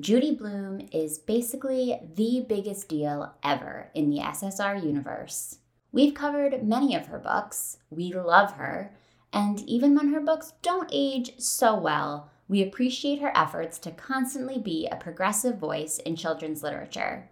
Judy Blume is basically the biggest deal ever in the SSR universe. We've covered many of her books, we love her, and even when her books don't age so well, we appreciate her efforts to constantly be a progressive voice in children's literature.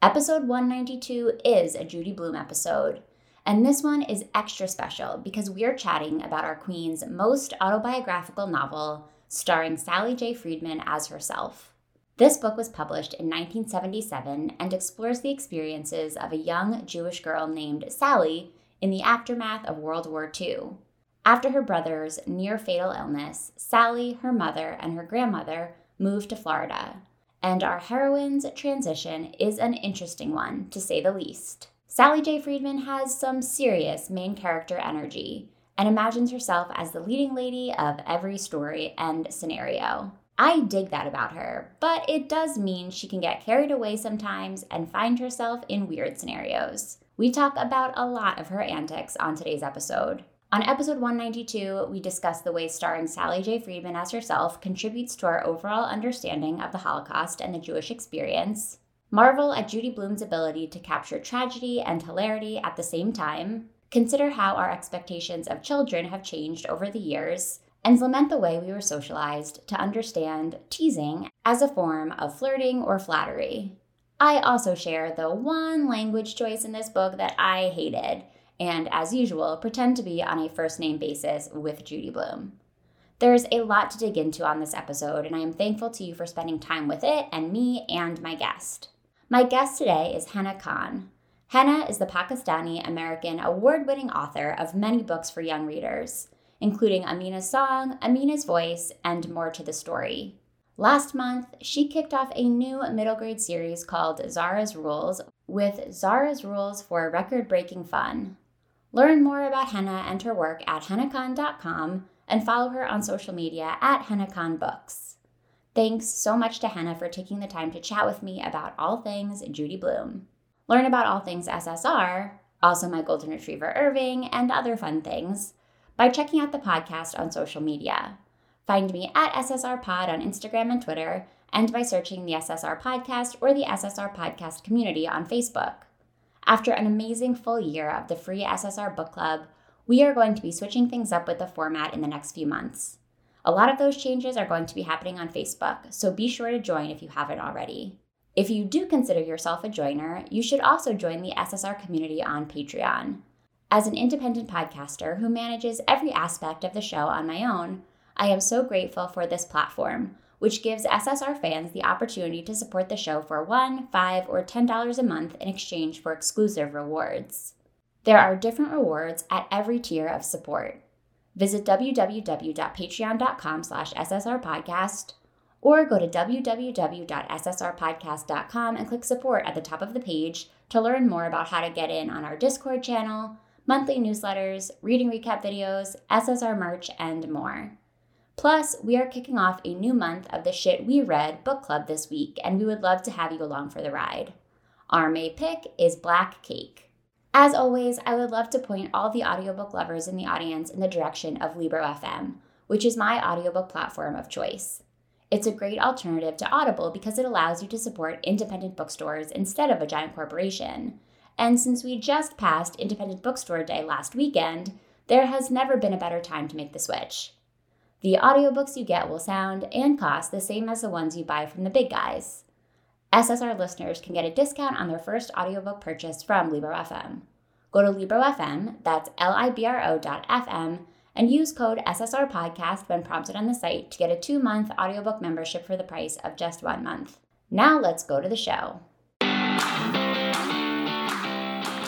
Episode 192 is a Judy Blume episode, and this one is extra special because we're chatting about our queen's most autobiographical novel, starring Sally J. Freedman as herself. This book was published in 1977 and explores the experiences of a young Jewish girl named Sally in the aftermath of World War II. After her brother's near fatal illness, Sally, her mother, and her grandmother moved to Florida. And our heroine's transition is an interesting one, to say the least. Sally J. Freedman has some serious main character energy and imagines herself as the leading lady of every story and scenario. I dig that about her, but it does mean she can get carried away sometimes and find herself in weird scenarios. We talk about a lot of her antics on today's episode. On episode 192, we discuss the way starring Sally J. Freedman as herself contributes to our overall understanding of the Holocaust and the Jewish experience, marvel at Judy Blume's ability to capture tragedy and hilarity at the same time, consider how our expectations of children have changed over the years, and lament the way we were socialized to understand teasing as a form of flirting or flattery. I also share the one language choice in this book that I hated, and as usual, pretend to be on a first name basis with Judy Blume. There's a lot to dig into on this episode, and I am thankful to you for spending time with it and me and my guest. My guest today is Hena Khan. Hena is the Pakistani American award winning author of many books for young readers including Amina's song, Amina's voice, and more to the story. Last month, she kicked off a new middle grade series called Zara's Rules with Zara's Rules for record breaking fun. Learn more about Hena and her work at henakhan.com and follow her on social media at henakhanbooks. Thanks so much to Hena for taking the time to chat with me about all things Judy Blume. Learn about all things SSR, also my golden retriever Irving, and other fun things by checking out the podcast on social media. Find me at SSR Pod on Instagram and Twitter, and by searching the SSR Podcast or the SSR Podcast community on Facebook. After an amazing full year of the free SSR Book Club, we are going to be switching things up with the format in the next few months. A lot of those changes are going to be happening on Facebook, so be sure to join if you haven't already. If you do consider yourself a joiner, you should also join the SSR community on Patreon. As an independent podcaster who manages every aspect of the show on my own, I am so grateful for this platform, which gives SSR fans the opportunity to support the show for $1, 5 or $10 a month in exchange for exclusive rewards. There are different rewards at every tier of support. Visit www.patreon.com slash ssrpodcast or go to www.ssrpodcast.com and click support at the top of the page to learn more about how to get in on our Discord channel, monthly newsletters, reading recap videos, SSR merch, and more. Plus, we are kicking off a new month of the Shit We Read book club this week, and we would love to have you along for the ride. Our May pick is Black Cake. As always, I would love to point all the audiobook lovers in the audience in the direction of Libro FM, which is my audiobook platform of choice. It's a great alternative to Audible because it allows you to support independent bookstores instead of a giant corporation. And since we just passed Independent Bookstore Day last weekend, there has never been a better time to make the switch. The audiobooks you get will sound and cost the same as the ones you buy from the big guys. SSR listeners can get a discount on their first audiobook purchase from Libro.fm. Go to Libro.fm, that's L-I-B-R-O dot FM, and use code SSR Podcast when prompted on the site to get a two-month audiobook membership for the price of just one month. Now let's go to the show.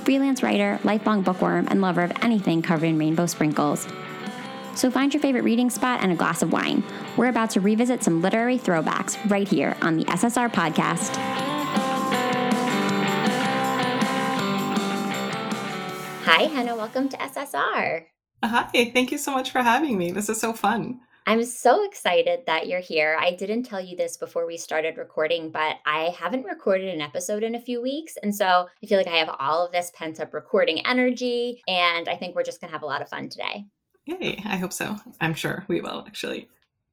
freelance writer, lifelong bookworm, and lover of anything covered in rainbow sprinkles. So find your favorite reading spot and a glass of wine. We're about to revisit some literary throwbacks right here on the SSR podcast. Hi, Hena. Welcome to SSR. Hi. Thank you so much for having me. This is so fun. I'm so excited that you're here. I didn't tell you this before we started recording, but I haven't recorded an episode in a few weeks. And so I feel like I have all of this pent up recording energy. And I think we're just going to have a lot of fun today. Yay, I hope so. I'm sure we will, actually.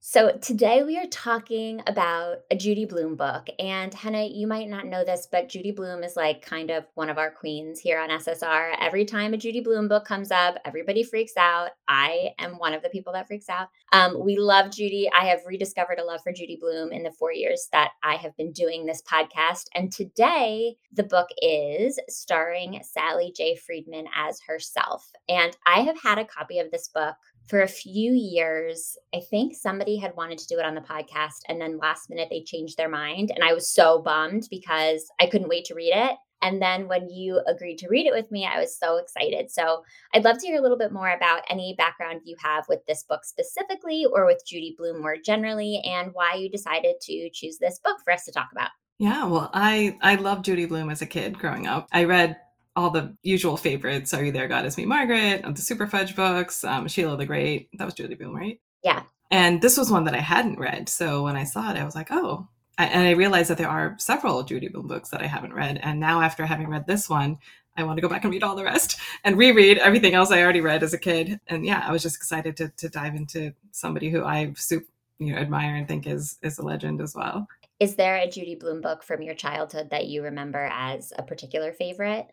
So, today we are talking about a Judy Blume book. And Hena, you might not know this, but Judy Blume is like kind of one of our queens here on SSR. Every time a Judy Blume book comes up, everybody freaks out. I am one of the people that freaks out. Um, we love Judy. I have rediscovered a love for Judy Blume in the four years that I have been doing this podcast. And today the book is starring Sally J. Freedman as herself. And I have had a copy of this book for a few years, I think somebody had wanted to do it on the podcast, and then last minute they changed their mind. And I was so bummed because I couldn't wait to read it. And then when you agreed to read it with me, I was so excited. So I'd love to hear a little bit more about any background you have with this book specifically or with Judy Blume more generally, and why you decided to choose this book for us to talk about. Yeah, well, I I loved Judy Blume as a kid growing up. I read all the usual favorites. Are You There, God Is Me, Margaret, the Super Fudge books, um, Sheila the Great. That was Judy Blume, right? Yeah. And this was one that I hadn't read. So when I saw it, I was like, oh. I, and I realized that there are several Judy Blume books that I haven't read. And now, after having read this one, I want to go back and read all the rest and reread everything else I already read as a kid. And yeah, I was just excited to, to dive into somebody who I super, you know admire and think is is a legend as well. Is there a Judy Blume book from your childhood that you remember as a particular favorite?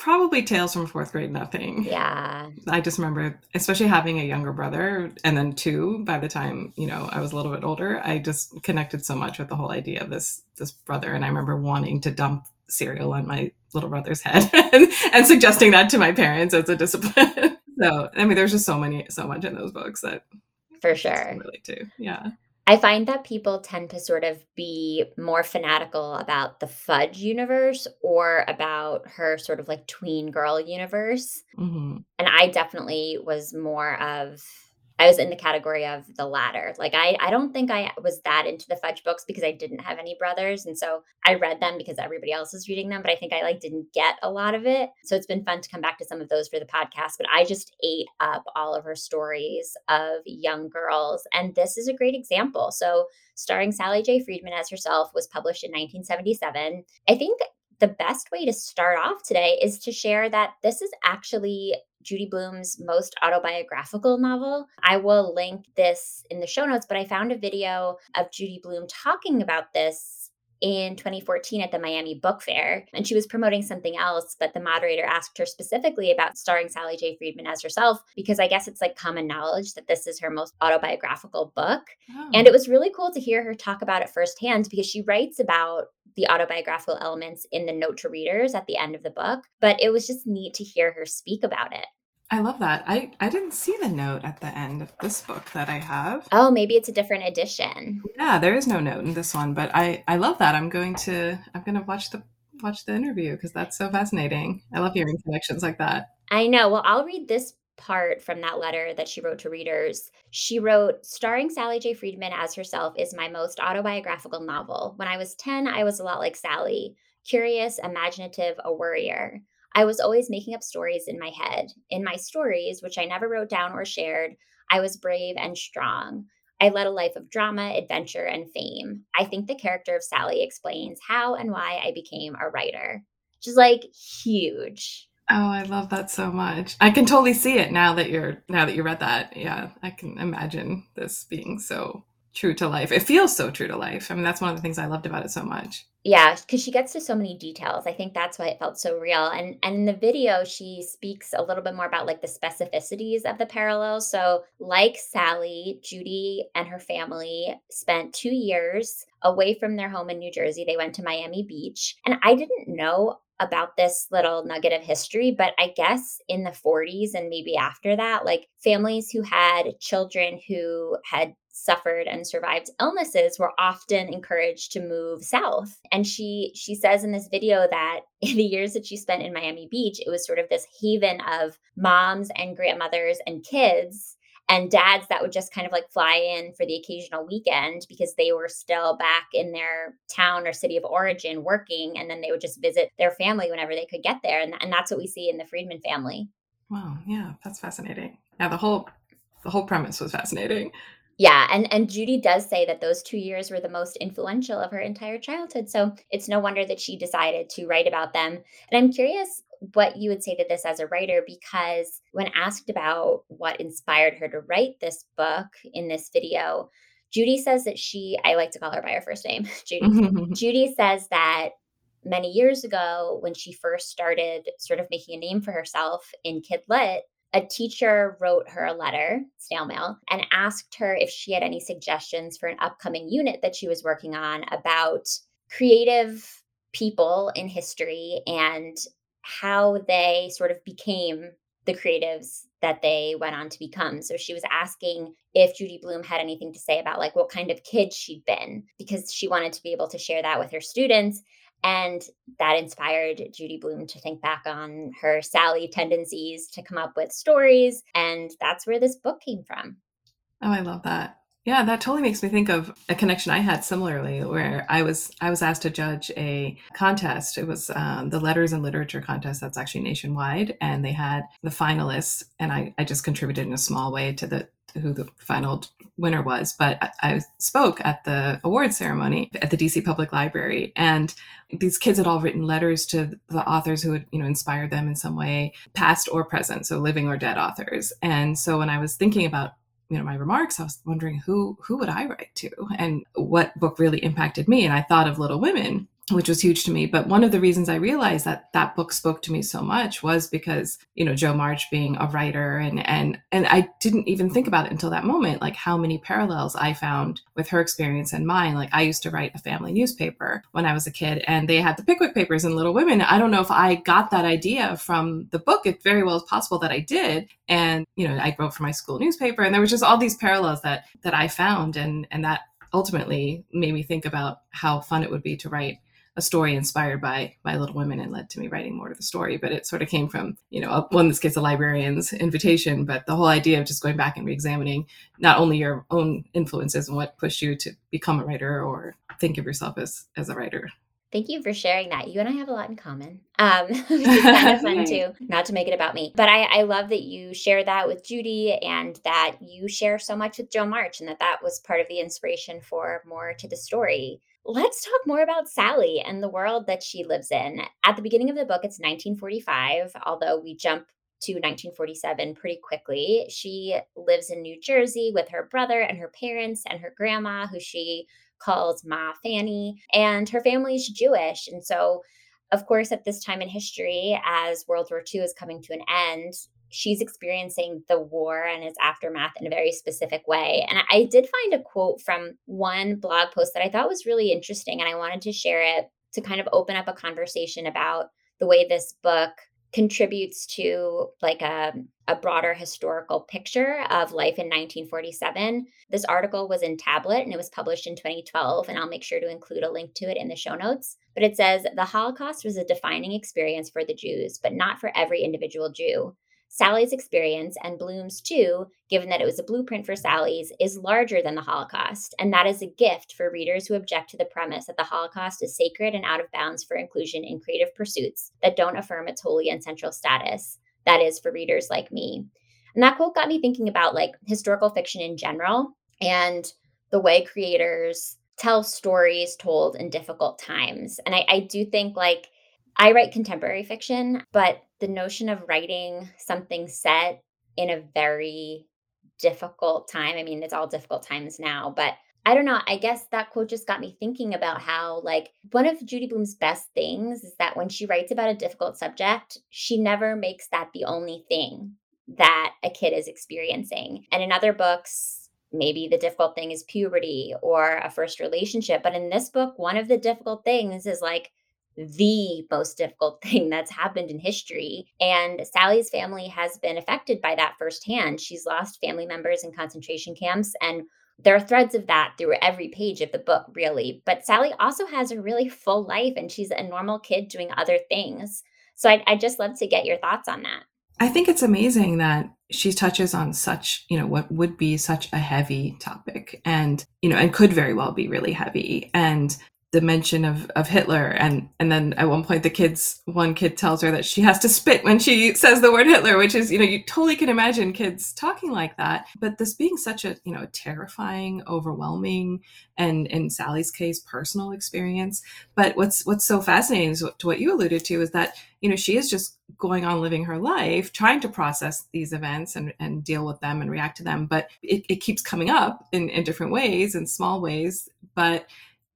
Probably Tales from Fourth Grade Nothing. Yeah. I just remember, especially having a younger brother and then two by the time, you know, I was a little bit older, I just connected so much with the whole idea of this this brother. And I remember wanting to dump cereal on my little brother's head and, and suggesting that to my parents as a discipline. so I mean there's just so many so much in those books that for sure. Relate to. Yeah. I find that people tend to sort of be more fanatical about the Fudge universe or about her sort of like tween girl universe. Mm-hmm. And I definitely was more of I was in the category of the latter. Like I I don't think I was that into the fudge books because I didn't have any brothers and so I read them because everybody else was reading them, but I think I like didn't get a lot of it. So it's been fun to come back to some of those for the podcast, but I just ate up all of her stories of young girls and this is a great example. So starring Sally J. Freedman as herself was published in 1977. I think the best way to start off today is to share that this is actually Judy Blume's most autobiographical novel. I will link this in the show notes, but I found a video of Judy Blume talking about this in 2014 at the Miami Book Fair. And she was promoting something else, but the moderator asked her specifically about starring Sally J. Freedman as herself, because I guess it's like common knowledge that this is her most autobiographical book. Oh. And it was really cool to hear her talk about it firsthand because she writes about the autobiographical elements in the note to readers at the end of the book. But it was just neat to hear her speak about it. I love that. I I didn't see the note at the end of this book that I have. Oh, maybe it's a different edition. Yeah, there is no note in this one, but I I love that. I'm going to I'm going to watch the watch the interview because that's so fascinating. I love hearing connections like that. I know. Well, I'll read this part from that letter that she wrote to readers. She wrote, starring Sally J. Freedman as herself is my most autobiographical novel. When I was 10, I was a lot like Sally curious, imaginative, a worrier. I was always making up stories in my head. In my stories, which I never wrote down or shared, I was brave and strong. I led a life of drama, adventure, and fame. I think the character of Sally explains how and why I became a writer. Which is like huge. Oh, I love that so much. I can totally see it now that you're now that you read that. Yeah, I can imagine this being so true to life. It feels so true to life. I mean, that's one of the things I loved about it so much. Yeah, because she gets to so many details. I think that's why it felt so real. And and in the video, she speaks a little bit more about like the specificities of the parallels. So, like Sally, Judy and her family spent two years away from their home in New Jersey. They went to Miami Beach. And I didn't know about this little nugget of history, but I guess in the 40s and maybe after that, like families who had children who had suffered and survived illnesses were often encouraged to move south and she she says in this video that in the years that she spent in Miami Beach it was sort of this haven of moms and grandmothers and kids and dads that would just kind of like fly in for the occasional weekend because they were still back in their town or city of origin working and then they would just visit their family whenever they could get there and, and that's what we see in the Freedman family Wow, yeah, that's fascinating. Yeah, the whole the whole premise was fascinating. Yeah, and and Judy does say that those 2 years were the most influential of her entire childhood. So, it's no wonder that she decided to write about them. And I'm curious what you would say to this as a writer because when asked about what inspired her to write this book in this video, Judy says that she I like to call her by her first name, Judy. Judy says that many years ago when she first started sort of making a name for herself in Kid Lit, a teacher wrote her a letter, snail mail, and asked her if she had any suggestions for an upcoming unit that she was working on about creative people in history and how they sort of became the creatives that they went on to become. So she was asking if Judy Blume had anything to say about like what kind of kid she'd been because she wanted to be able to share that with her students and that inspired Judy Blume to think back on her Sally tendencies to come up with stories. And that's where this book came from. Oh, I love that. Yeah, that totally makes me think of a connection I had similarly, where I was I was asked to judge a contest. It was um, the Letters and Literature contest that's actually nationwide, and they had the finalists, and I, I just contributed in a small way to the who the final winner was, but I, I spoke at the award ceremony at the DC Public Library, and these kids had all written letters to the authors who had, you know, inspired them in some way, past or present, so living or dead authors. And so when I was thinking about you know my remarks i was wondering who who would i write to? And what book really impacted me and i thought of little women which was huge to me. But one of the reasons I realized that that book spoke to me so much was because, you know, Jo March being a writer and, and, and I didn't even think about it until that moment, like how many parallels I found with her experience and mine. Like I used to write a family newspaper when I was a kid and they had the Pickwick papers and Little Women. I don't know if I got that idea from the book. It very well is possible that I did. And, you know, I wrote for my school newspaper and there was just all these parallels that, that I found and, and that ultimately made me think about how fun it would be to write a story inspired by by Little Women and led to me writing more to the story. But it sort of came from you know one this gets a librarian's invitation, but the whole idea of just going back and reexamining not only your own influences and what pushed you to become a writer or think of yourself as as a writer. Thank you for sharing that. You and I have a lot in common. Um, which is kind of fun too. Not to make it about me, but I, I love that you share that with Judy and that you share so much with Jo March, and that that was part of the inspiration for more to the story. Let's talk more about Sally and the world that she lives in. At the beginning of the book, it's 1945, although we jump to 1947 pretty quickly. She lives in New Jersey with her brother and her parents and her grandma, who she calls Ma Fanny, and her family's Jewish. And so, of course, at this time in history, as World War II is coming to an end, she's experiencing the war and its aftermath in a very specific way. And I did find a quote from one blog post that I thought was really interesting, and I wanted to share it to kind of open up a conversation about the way this book contributes to like a, a broader historical picture of life in 1947 this article was in tablet and it was published in 2012 and i'll make sure to include a link to it in the show notes but it says the holocaust was a defining experience for the jews but not for every individual jew Sally's experience, and Blume's too, given that it was a blueprint for Sally's, is larger than the Holocaust, and that is a gift for readers who object to the premise that the Holocaust is sacred and out of bounds for inclusion in creative pursuits that don't affirm its holy and central status. That is for readers like me. And that quote got me thinking about like historical fiction in general and the way creators tell stories told in difficult times. And I, I do think like I write contemporary fiction, but the notion of writing something set in a very difficult time. I mean, it's all difficult times now, but I don't know. I guess that quote just got me thinking about how, like, one of Judy Blume's best things is that when she writes about a difficult subject, she never makes that the only thing that a kid is experiencing. And in other books, maybe the difficult thing is puberty or a first relationship. But in this book, one of the difficult things is like the most difficult thing that's happened in history. And Sally's family has been affected by that firsthand. She's lost family members in concentration camps. And there are threads of that through every page of the book, really. But Sally also has a really full life and she's a normal kid doing other things. So I'd, I'd just love to get your thoughts on that. I think it's amazing that she touches on such, you know, what would be such a heavy topic and, you know, and could very well be really heavy. And the mention of, of Hitler. And and then at one point the kids one kid tells her that she has to spit when she says the word Hitler which is you know you totally can imagine kids talking like that. But this being such a you know terrifying overwhelming and in Sally's case personal experience. But what's what's so fascinating is to what you alluded to is that you know she is just going on living her life trying to process these events and, and deal with them and react to them. But it, it keeps coming up in, in different ways in small ways. But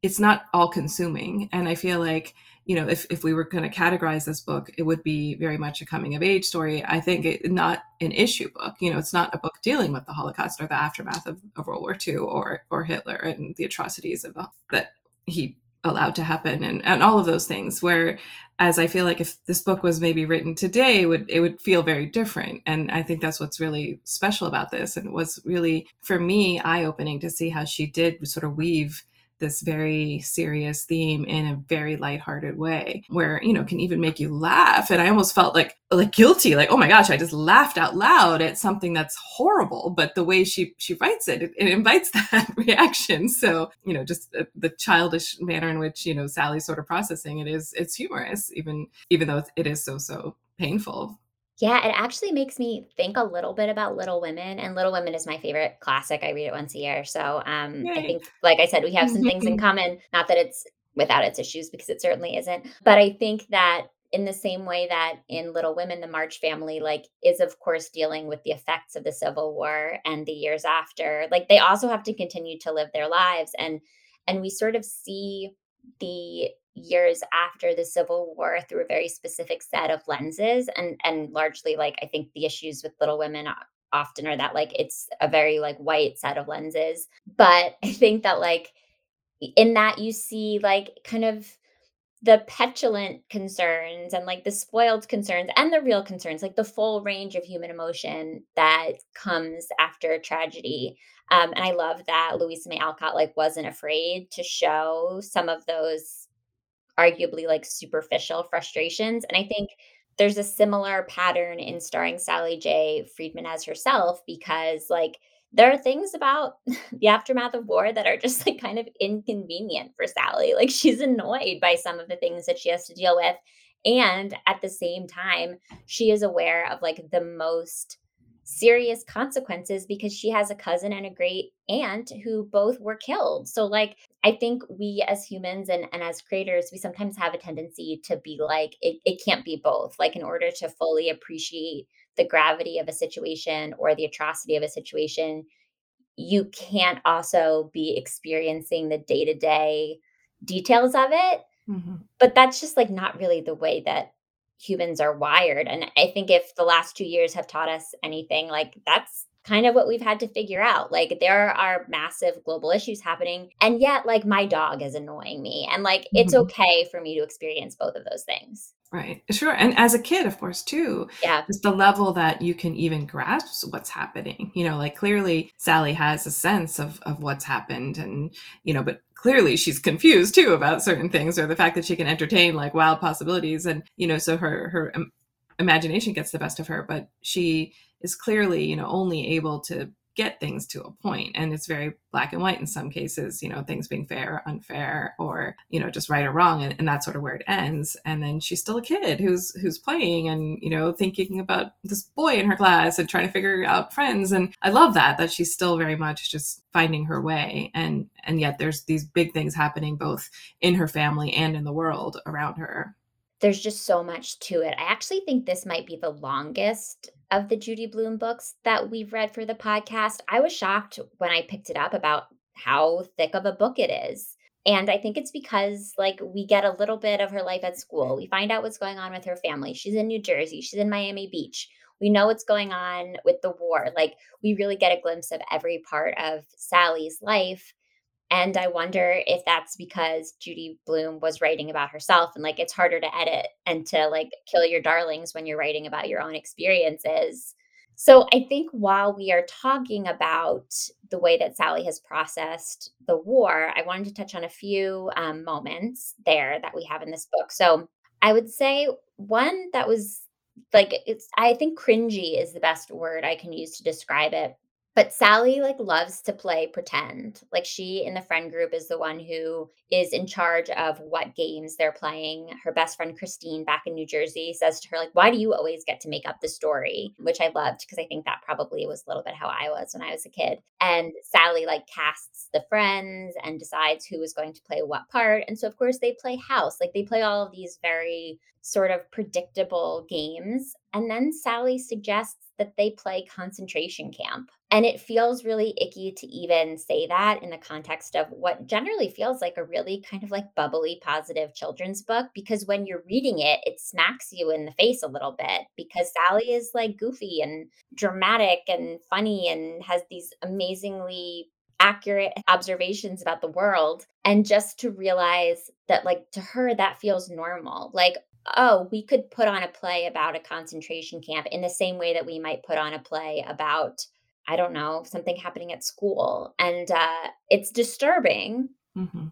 it's not all consuming. And i feel like you know if, if we were going to categorize this book it would be very much a coming of age story. I think it, not an issue book. You know it's not a book dealing with the holocaust or the aftermath of, of world war ii or or hitler and the atrocities of uh, that he allowed to happen and, and all of those things where as i feel like if this book was maybe written today it would it would feel very different. And i think that's what's really special about this and it was really for me eye-opening to see how she did sort of weave this very serious theme in a very lighthearted way where you know can even make you laugh. And i almost felt like like guilty like oh my gosh i just laughed out loud at something that's horrible. But the way she she writes it it, it invites that reaction. So you know just the, the childish manner in which you know sally's sort of processing it is it's humorous even even though it is so so painful yeah, it actually makes me think a little bit about Little Women, and Little Women is my favorite classic. I read it once a year. So um, I think, like I said, we have some things in common. Not that it's without its issues, because it certainly isn't. But I think that in the same way that in Little Women, the March family, like, is of course dealing with the effects of the Civil War and the years after, like, they also have to continue to live their lives. And and we sort of see the years after the civil war through a very specific set of lenses and and largely like i think the issues with little women often are that like it's a very like white set of lenses. But i think that like in that you see like kind of the petulant concerns and like the spoiled concerns and the real concerns like the full range of human emotion that comes after a tragedy um, and i love that louisa may alcott like wasn't afraid to show some of those arguably like superficial frustrations. And I think there's a similar pattern in starring Sally J. Freedman as herself because like there are things about the aftermath of war that are just like kind of inconvenient for Sally. Like she's annoyed by some of the things that she has to deal with. And at the same time, she is aware of like the most serious consequences because she has a cousin and a great aunt who both were killed. So, like, I think we as humans and, and as creators, we sometimes have a tendency to be like, it, it can't be both. Like, in order to fully appreciate the gravity of a situation or the atrocity of a situation, you can't also be experiencing the day to day details of it. Mm-hmm. But that's just like not really the way that humans are wired. And I think if the last two years have taught us anything, like that's kind of what we've had to figure out. Like there are massive global issues happening and yet like my dog is annoying me and like mm-hmm. it's okay for me to experience both of those things. Right. Sure. And as a kid, of course, too. Yeah. It's the level that you can even grasp what's happening. You know, like clearly Sally has a sense of of what's happened and, you know, but clearly she's confused too about certain things or the fact that she can entertain like wild possibilities and, you know, so her her imagination gets the best of her, but she is clearly, you know, only able to get things to a point and it's very black and white in some cases you know things being fair or unfair or you know just right or wrong and, and that's sort of where it ends. And then she's still a kid who's who's playing and you know thinking about this boy in her class and trying to figure out friends. And i love that that she's still very much just finding her way. And and yet there's these big things happening both in her family and in the world around her. There's just so much to it. I actually think this might be the longest of the Judy Blume books that we've read for the podcast. I was shocked when I picked it up about how thick of a book it is. And I think it's because, like, we get a little bit of her life at school. We find out what's going on with her family. She's in New Jersey, she's in Miami Beach. We know what's going on with the war. Like, we really get a glimpse of every part of Sally's life. And I wonder if that's because Judy Blume was writing about herself and like it's harder to edit and to like kill your darlings when you're writing about your own experiences. So I think while we are talking about the way that Sally has processed the war, I wanted to touch on a few um, moments there that we have in this book. So I would say one that was like it's I think cringy is the best word I can use to describe it But Sally like loves to play pretend. Like she in the friend group is the one who is in charge of what games they're playing. Her best friend Christine back in New Jersey says to her like, "Why do you always get to make up the story?" which I loved because I think that probably was a little bit how I was when I was a kid. And Sally like casts the friends and decides who is going to play what part. And so of course they play house. Like they play all of these very sort of predictable games. And then Sally suggests that they play concentration camp. And it feels really icky to even say that in the context of what generally feels like a really kind of like bubbly, positive children's book. Because when you're reading it, it smacks you in the face a little bit because Sally is like goofy and dramatic and funny and has these amazingly accurate observations about the world. And just to realize that, like, to her, that feels normal. Like, oh, we could put on a play about a concentration camp in the same way that we might put on a play about, I don't know, something happening at school. And uh, it's disturbing, mm-hmm.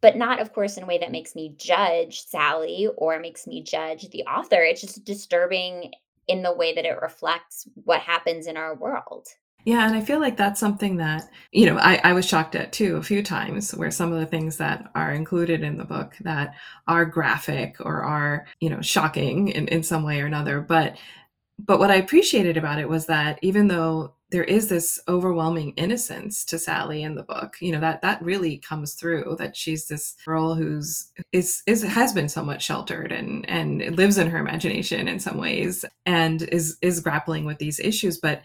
but not, of course, in a way that makes me judge Sally or makes me judge the author. It's just disturbing in the way that it reflects what happens in our world. Yeah, and I feel like that's something that, you know, I, I was shocked at too a few times where some of the things that are included in the book that are graphic or are, you know, shocking in, in some way or another. But but what I appreciated about it was that even though there is this overwhelming innocence to Sally in the book, you know, that that really comes through that she's this girl who's is is has been somewhat sheltered and and lives in her imagination in some ways and is is grappling with these issues. But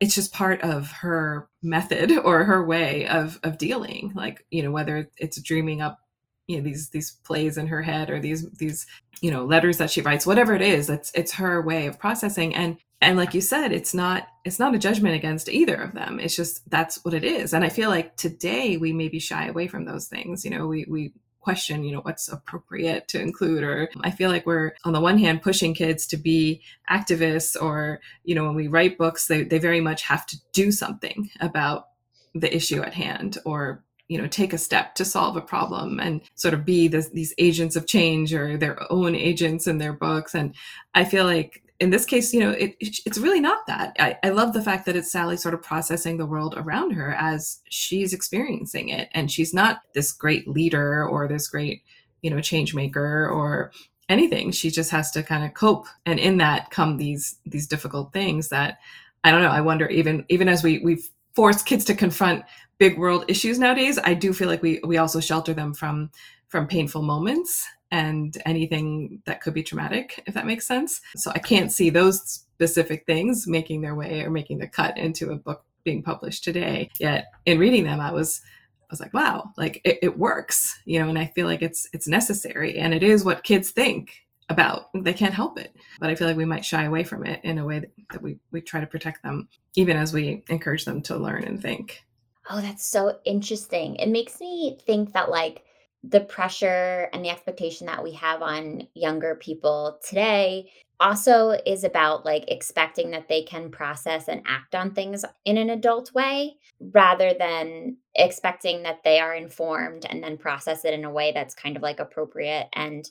it's just part of her method or her way of of dealing like you know whether it's dreaming up you know these these plays in her head or these these you know letters that she writes whatever it is it's it's her way of processing. And and like you said it's not it's not a judgment against either of them. It's just that's what it is. And i feel like today we maybe shy away from those things. You know we we question, you know, what's appropriate to include. Or I feel like we're, on the one hand, pushing kids to be activists, or, you know, when we write books, they, they very much have to do something about the issue at hand or you know take a step to solve a problem and sort of be this, these agents of change or their own agents in their books and i feel like in this case, you know, it, it's really not that. I, I love the fact that it's Sally sort of processing the world around her as she's experiencing it. And she's not this great leader or this great, you know, change maker or anything. She just has to kind of cope. And in that come these these difficult things that I don't know. I wonder even even as we we force kids to confront big world issues nowadays, I do feel like we we also shelter them from from painful moments and anything that could be traumatic, if that makes sense. So I can't see those specific things making their way or making the cut into a book being published today. Yet in reading them, I was I was like, wow, like it, it works, you know, and I feel like it's it's necessary and it is what kids think about. They can't help it. But I feel like we might shy away from it in a way that, that we, we try to protect them, even as we encourage them to learn and think. Oh, that's so interesting. It makes me think that like the pressure and the expectation that we have on younger people today also is about like expecting that they can process and act on things in an adult way rather than expecting that they are informed and then process it in a way that's kind of like appropriate and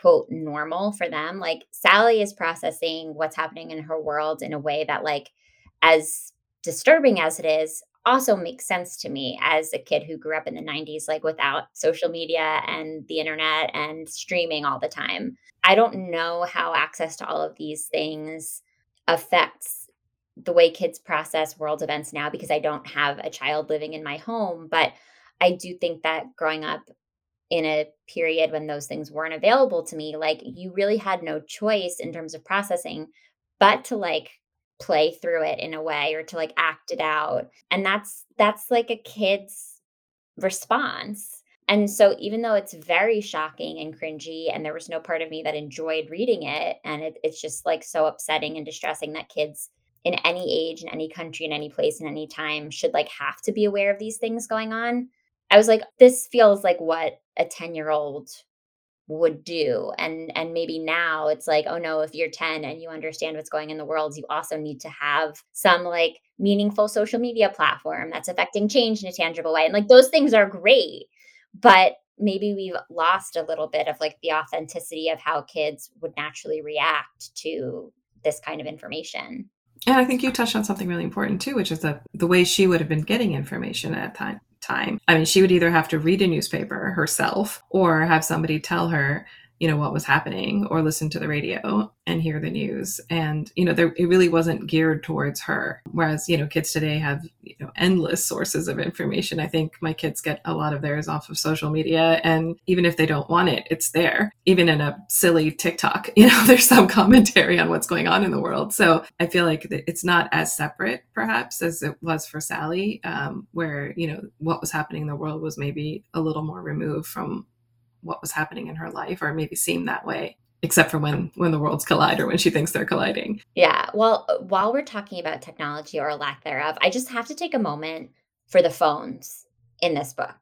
quote normal for them like sally is processing what's happening in her world in a way that like as disturbing as it is also makes sense to me as a kid who grew up in the 90s, like without social media and the internet and streaming all the time. I don't know how access to all of these things affects the way kids process world events now because I don't have a child living in my home. But I do think that growing up in a period when those things weren't available to me, like you really had no choice in terms of processing but to like play through it in a way or to like act it out and that's that's like a kid's response. And so even though it's very shocking and cringy and there was no part of me that enjoyed reading it and it, it's just like so upsetting and distressing that kids in any age in any country in any place in any time should like have to be aware of these things going on i was like this feels like what a 10 year old would do. And and maybe now it's like oh no if you're 10 and you understand what's going in the world you also need to have some like meaningful social media platform that's affecting change in a tangible way. And like those things are great but maybe we've lost a little bit of like the authenticity of how kids would naturally react to this kind of information. And I think you touched on something really important too, which is that the way she would have been getting information at that time. I mean, she would either have to read a newspaper herself or have somebody tell her you know what was happening or listen to the radio and hear the news. And you know there it really wasn't geared towards her. Whereas you know kids today have you know endless sources of information. I think my kids get a lot of theirs off of social media. And even if they don't want it it's there even in a silly tiktok you know there's some commentary on what's going on in the world. So i feel like it's not as separate perhaps as it was for sally um, where you know what was happening in the world was maybe a little more removed from what was happening in her life or maybe seem that way except for when when the worlds collide or when she thinks they're colliding. Yeah well while we're talking about technology or lack thereof i just have to take a moment for the phones in this book.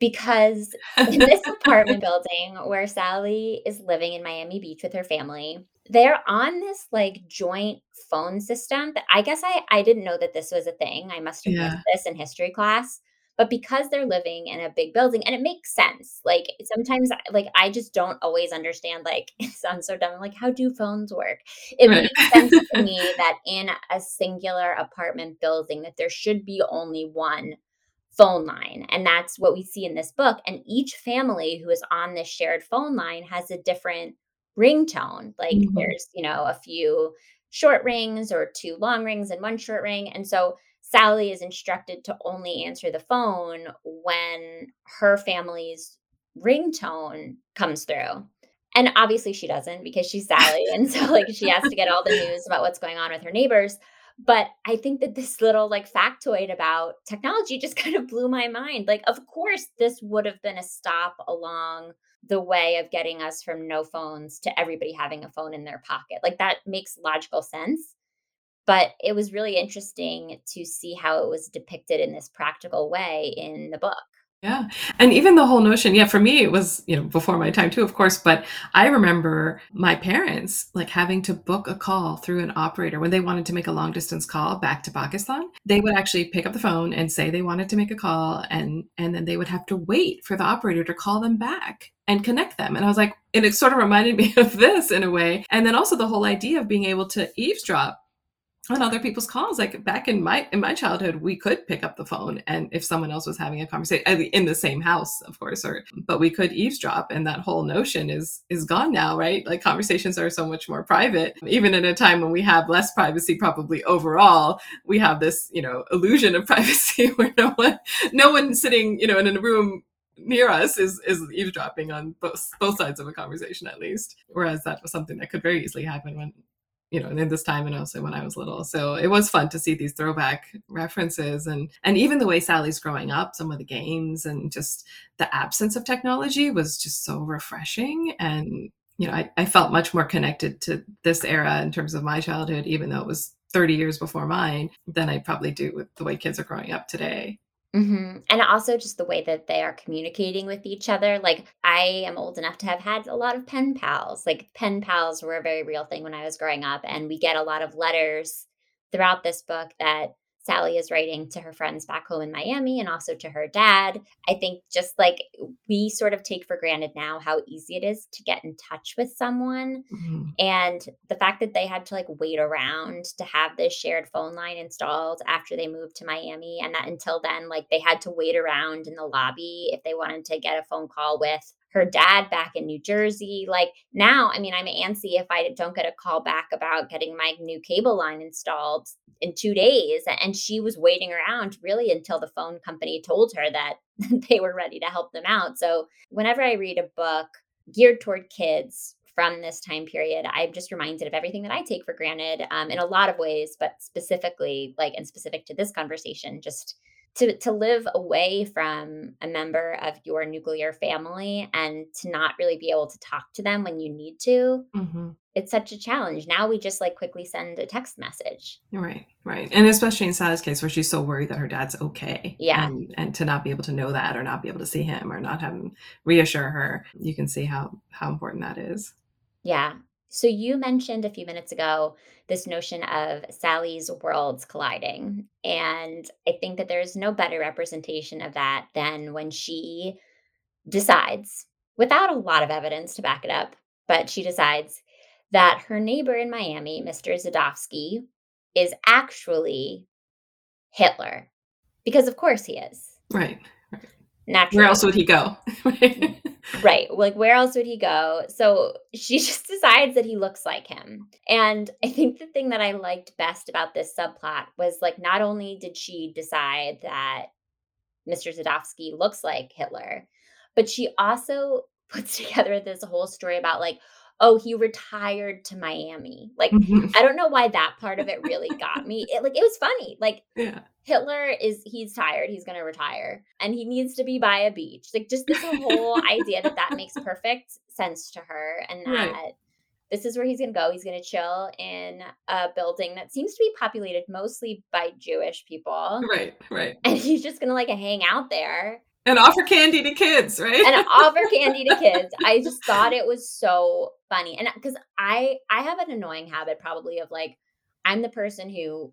Because in this apartment building where sally is living in miami beach with her family they're on this like joint phone system that i guess i i didn't know that this was a thing. I must have yeah. missed this in history class but because they're living in a big building and it makes sense like sometimes like i just don't always understand like it sounds so dumb like how do phones work it right. makes sense to me that in a singular apartment building that there should be only one phone line and that's what we see in this book and each family who is on this shared phone line has a different ringtone like mm-hmm. there's you know a few short rings or two long rings and one short ring and so Sally is instructed to only answer the phone when her family's ringtone comes through. And obviously she doesn't because she's Sally. and so like she has to get all the news about what's going on with her neighbors. But I think that this little like factoid about technology just kind of blew my mind. Like, of course, this would have been a stop along the way of getting us from no phones to everybody having a phone in their pocket. Like that makes logical sense but it was really interesting to see how it was depicted in this practical way in the book. Yeah. And even the whole notion, yeah, for me, it was, you know, before my time too, of course, but I remember my parents like having to book a call through an operator when they wanted to make a long distance call back to Pakistan. They would actually pick up the phone and say they wanted to make a call and, and then they would have to wait for the operator to call them back and connect them. And I was like, and it sort of reminded me of this in a way. And then also the whole idea of being able to eavesdrop on other people's calls like back in my in my childhood we could pick up the phone and if someone else was having a conversation in the same house of course or but we could eavesdrop and that whole notion is is gone now right? Like conversations are so much more private. Even in a time when we have less privacy probably overall we have this you know illusion of privacy where no one no one sitting you know in a room near us is is eavesdropping on both both sides of a conversation at least. Whereas that was something that could very easily happen when you know, and in this time and also when I was little. So it was fun to see these throwback references and and even the way Sally's growing up, some of the games and just the absence of technology was just so refreshing. And, you know, I, I felt much more connected to this era in terms of my childhood, even though it was 30 years before mine, than I probably do with the way kids are growing up today. Mm-hmm. And also just the way that they are communicating with each other. Like, I am old enough to have had a lot of pen pals. Like, pen pals were a very real thing when I was growing up. And we get a lot of letters throughout this book that Sally is writing to her friends back home in Miami and also to her dad. I think just like we sort of take for granted now how easy it is to get in touch with someone. Mm-hmm. And the fact that they had to like wait around to have this shared phone line installed after they moved to Miami. And that until then, like they had to wait around in the lobby if they wanted to get a phone call with her dad back in New Jersey. Like now, I mean, I'm antsy if I don't get a call back about getting my new cable line installed in two days. And she was waiting around really until the phone company told her that they were ready to help them out. So whenever I read a book geared toward kids, from this time period, I'm just reminded of everything that I take for granted um, in a lot of ways, but specifically, like, and specific to this conversation, just to to live away from a member of your nuclear family and to not really be able to talk to them when you need to mm-hmm. it's such a challenge. Now we just like quickly send a text message. Right right and especially in Sally's case where she's so worried that her dad's okay yeah. and, and to not be able to know that or not be able to see him or not have him reassure her you can see how how important that is. Yeah so you mentioned a few minutes ago this notion of Sally's worlds colliding. And I think that there's no better representation of that than when she decides, without a lot of evidence to back it up, but she decides that her neighbor in Miami, Mr. Zadovsky, is actually Hitler. Because of course he is. Right. right. Naturally. Where else would he go? right. Like, where else would he go? So she just decides that he looks like him. And I think the thing that I liked best about this subplot was like, not only did she decide that Mr. Zadofsky looks like Hitler, but she also puts together this whole story about like, oh, he retired to Miami. Like, mm-hmm. I don't know why that part of it really got me. It like it was funny. Like, yeah. Hitler is he's tired, he's going to retire and he needs to be by a beach. Like just this whole idea that that makes perfect sense to her and that right. this is where he's going to go. He's going to chill in a building that seems to be populated mostly by Jewish people. Right, right. And he's just going to like hang out there and offer candy to kids, right? and offer candy to kids. I just thought it was so funny. And uh, cuz I I have an annoying habit probably of like I'm the person who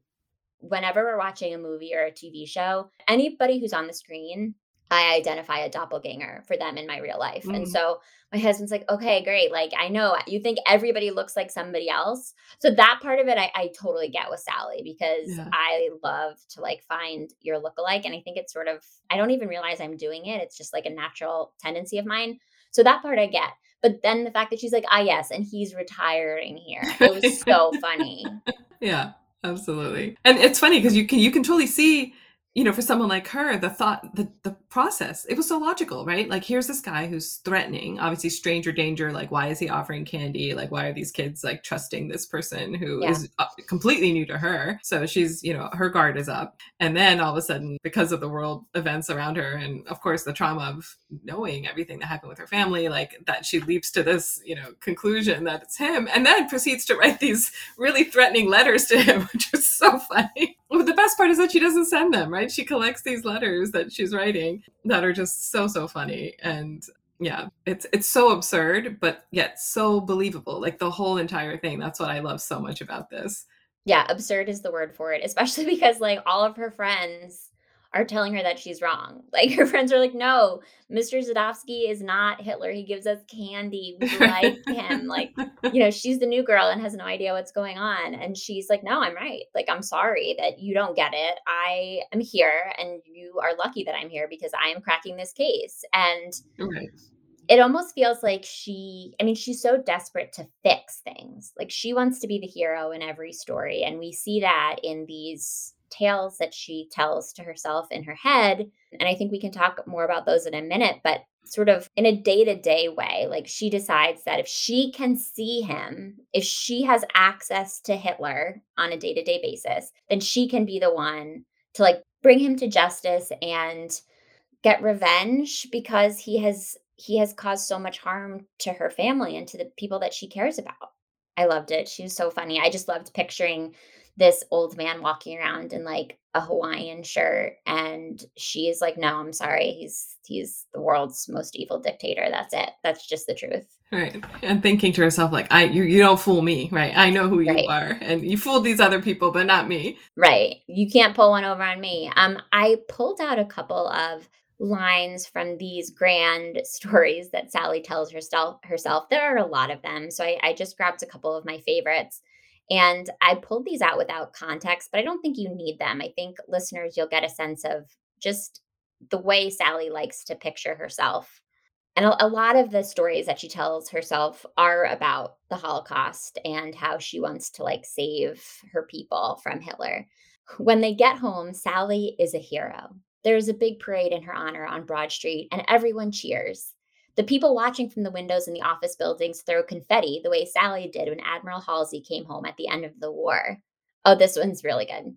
whenever we're watching a movie or a TV show, anybody who's on the screen, I identify a doppelganger for them in my real life. Mm. And so my husband's like, okay, great. Like, I know you think everybody looks like somebody else. So that part of it, I, I totally get with Sally because yeah. I love to like find your lookalike. And I think it's sort of, I don't even realize I'm doing it. It's just like a natural tendency of mine. So that part I get. But then the fact that she's like, ah, yes, and he's retiring here. It was so funny. Yeah absolutely and it's funny because you can you can totally see you know for someone like her the thought the, the process it was so logical right? Like here's this guy who's threatening obviously stranger danger like why is he offering candy? Like why are these kids like trusting this person who yeah. is uh, completely new to her? So she's you know her guard is up. And then all of a sudden because of the world events around her and of course the trauma of knowing everything that happened with her family like that she leaps to this you know conclusion that it's him and then proceeds to write these really threatening letters to him which is so funny. Well, the best part is that she doesn't send them right she collects these letters that she's writing that are just so so funny. And yeah it's it's so absurd but yet so believable like the whole entire thing. That's what i love so much about this. Yeah absurd is the word for it especially because like all of her friends are telling her that she's wrong. Like her friends are like, no, Mr. Zavodsky is not Hitler. He gives us candy. We like him. Like, you know, she's the new girl and has no idea what's going on. And she's like, no, I'm right. Like, I'm sorry that you don't get it. I am here and you are lucky that I'm here because I am cracking this case. And right. it almost feels like she, I mean, she's so desperate to fix things. Like, she wants to be the hero in every story. And we see that in these tales that she tells to herself in her head. And I think we can talk more about those in a minute, but sort of in a day to day way, like she decides that if she can see him, if she has access to Hitler on a day to day basis, then she can be the one to like bring him to justice and get revenge because he has he has caused so much harm to her family and to the people that she cares about. I loved it. She was so funny. I just loved picturing this old man walking around in like a Hawaiian shirt and she's like no I'm sorry he's he's the world's most evil dictator that's it that's just the truth. Right and thinking to herself like I you, you don't fool me right? I know who you right. are and you fooled these other people but not me. Right you can't pull one over on me. Um I pulled out a couple of lines from these grand stories that Sally tells herself herself there are a lot of them so I, I just grabbed a couple of my favorites and I pulled these out without context, but I don't think you need them. I think listeners, you'll get a sense of just the way Sally likes to picture herself. And a, a, lot of the stories that she tells herself are about the Holocaust and how she wants to like save her people from Hitler. When they get home, Sally is a hero. There's a big parade in her honor on Broad Street, and everyone cheers. The people watching from the windows in the office buildings throw confetti the way Sally did when Admiral Halsey came home at the end of the war. Oh, this one's really good.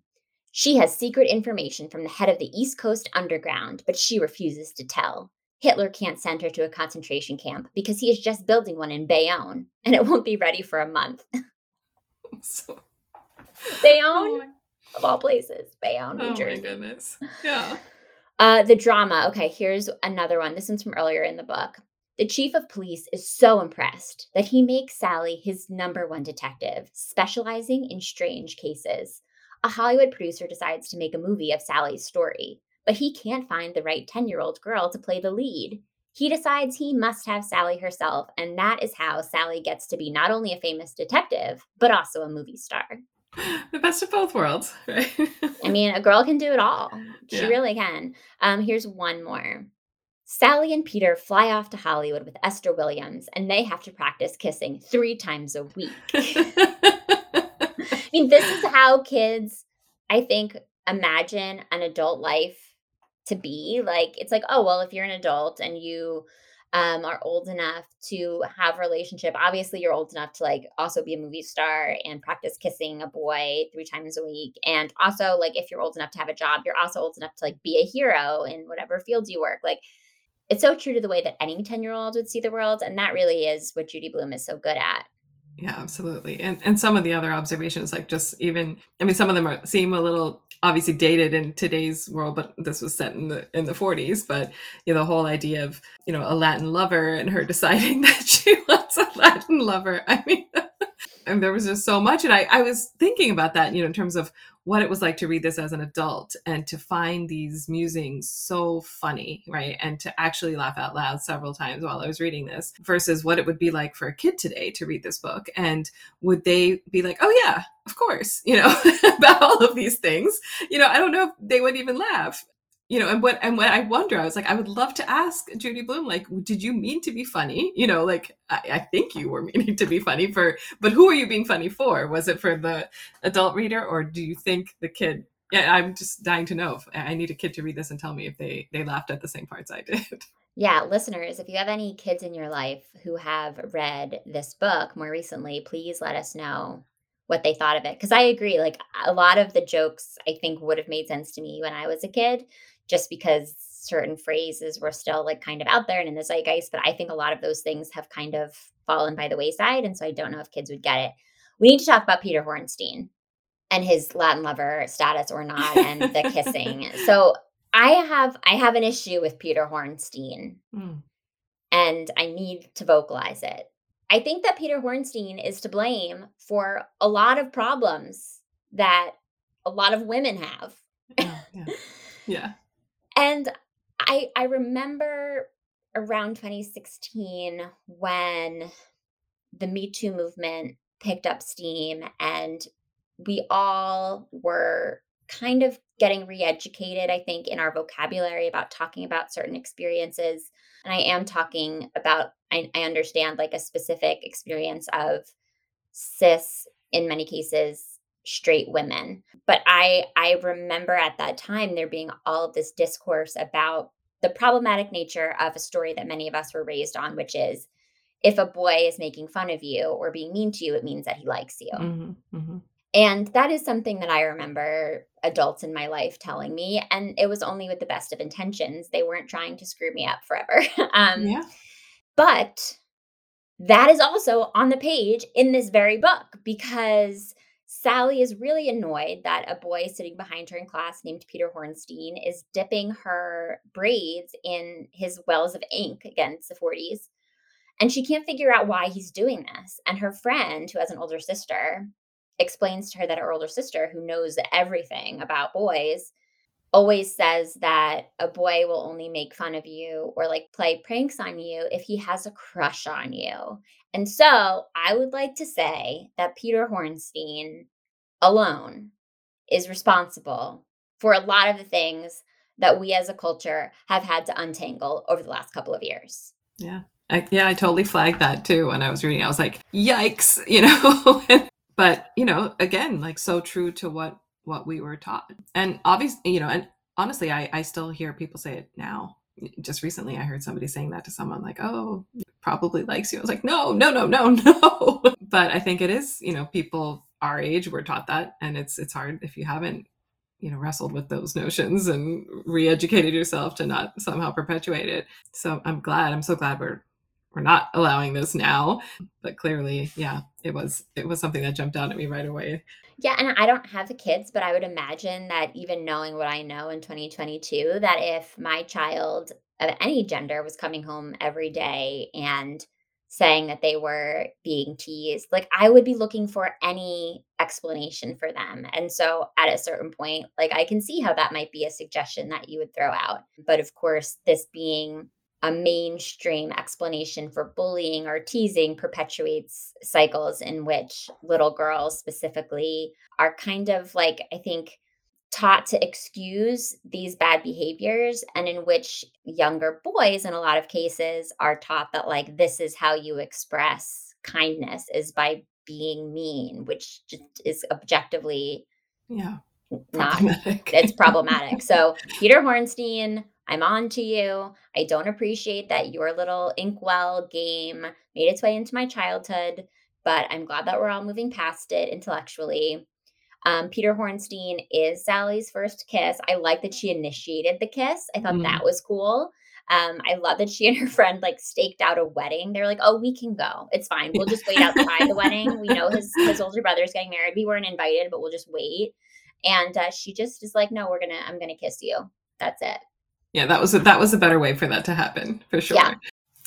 She has secret information from the head of the East Coast Underground, but she refuses to tell. Hitler can't send her to a concentration camp because he is just building one in Bayonne, and it won't be ready for a month. so, Bayonne, oh of all places, Bayonne, New oh Jersey. Oh my goodness. Yeah. Uh, the drama. Okay, here's another one. This one's from earlier in the book. The chief of police is so impressed that he makes Sally his number one detective, specializing in strange cases. A Hollywood producer decides to make a movie of Sally's story, but he can't find the right 10 year old girl to play the lead. He decides he must have Sally herself, and that is how Sally gets to be not only a famous detective, but also a movie star. the best of both worlds, right? I mean, a girl can do it all. She Yeah. really can. Um, here's one more. Sally and Peter fly off to Hollywood with Esther Williams, and they have to practice kissing three times a week. I mean, this is how kids, I think, imagine an adult life to be. Like, it's like, oh, well, if you're an adult and you um, are old enough to have a relationship, obviously you're old enough to like also be a movie star and practice kissing a boy three times a week. And also, like, if you're old enough to have a job, you're also old enough to like be a hero in whatever fields you work. Like, it's so true to the way that any 10 year old would see the world. And that really is what Judy Blume is so good at. Yeah, absolutely. And and some of the other observations, like just even, I mean, some of them are, seem a little obviously dated in today's world, but this was set in the in the 40s. But you know, the whole idea of you know a Latin lover and her deciding that she wants a Latin lover. I mean, and there was just so much, and I I was thinking about that, you know, in terms of what it was like to read this as an adult and to find these musings so funny, right? And to actually laugh out loud several times while I was reading this versus what it would be like for a kid today to read this book. And would they be like, oh, yeah, of course, you know, about all of these things? You know, I don't know if they would even laugh you know, and what and what I wonder, I was like, I would love to ask Judy Blume, like, did you mean to be funny? You know, like I, I, think you were meaning to be funny for, but who are you being funny for? Was it for the adult reader, or do you think the kid? Yeah, I'm just dying to know. If, I need a kid to read this and tell me if they they laughed at the same parts I did. Yeah, listeners, if you have any kids in your life who have read this book more recently, please let us know what they thought of it. Because I agree, like a lot of the jokes I think would have made sense to me when I was a kid just because certain phrases were still like kind of out there and in the zeitgeist. But I think a lot of those things have kind of fallen by the wayside. And so I don't know if kids would get it. We need to talk about Peter Hornstein and his Latin lover status or not and the kissing. So I have I have an issue with Peter Hornstein. Mm. And I need to vocalize it. I think that Peter Hornstein is to blame for a lot of problems that a lot of women have. yeah. yeah. yeah. And I I remember around 2016 when the Me Too movement picked up steam and we all were kind of getting re-educated i think in our vocabulary about talking about certain experiences. And i am talking about I, I, understand like a specific experience of cis in many cases straight women but i i remember at that time there being all of this discourse about the problematic nature of a story that many of us were raised on which is if a boy is making fun of you or being mean to you it means that he likes you mm-hmm, mm-hmm. and that is something that i remember adults in my life telling me and it was only with the best of intentions they weren't trying to screw me up forever um, yeah. but that is also on the page in this very book because Sally is really annoyed that a boy sitting behind her in class named Peter Hornstein is dipping her braids in his wells of ink against the 40s. And she can't figure out why he's doing this. And her friend, who has an older sister, explains to her that her older sister, who knows everything about boys, always says that a boy will only make fun of you or like play pranks on you if he has a crush on you. And so I would like to say that Peter Hornstein alone is responsible for a lot of the things that we as a culture have had to untangle over the last couple of years. Yeah. I, yeah, I totally flagged that too when I was reading. I was like, "Yikes!" You know. but you know, again, like so true to what what we were taught, and obviously, you know, and honestly, I I still hear people say it now. Just recently, I heard somebody saying that to someone, like, "Oh, probably likes you." I was like, "No, no, no, no, no." but I think it is, you know, people our age we're taught that and it's it's hard if you haven't you know wrestled with those notions and re-educated yourself to not somehow perpetuate it so i'm glad i'm so glad we're we're not allowing this now but clearly yeah it was it was something that jumped out at me right away yeah and i don't have the kids but i would imagine that even knowing what i know in 2022 that if my child of any gender was coming home every day and saying that they were being teased, like I would be looking for any explanation for them. And so at a certain point, like I can see how that might be a suggestion that you would throw out. But of course, this being a mainstream explanation for bullying or teasing perpetuates cycles in which little girls specifically are kind of like, I think, taught to excuse these bad behaviors and in which younger boys in a lot of cases are taught that like this is how you express kindness is by being mean which is objectively yeah. not it's problematic. So peter hornstein i'm on to you i don't appreciate that your little inkwell game made its way into my childhood but i'm glad that we're all moving past it intellectually um, Peter Hornstein is Sally's first kiss. I like that she initiated the kiss. I thought mm. that was cool. Um, I love that she and her friend like staked out a wedding. They're like, "Oh, we can go. It's fine. We'll just wait outside the wedding. We know his his older brother's getting married. We weren't invited, but we'll just wait." And uh, she just is like, "No, we're gonna. I'm gonna kiss you. That's it." Yeah, that was a, that was a better way for that to happen for sure. Yeah.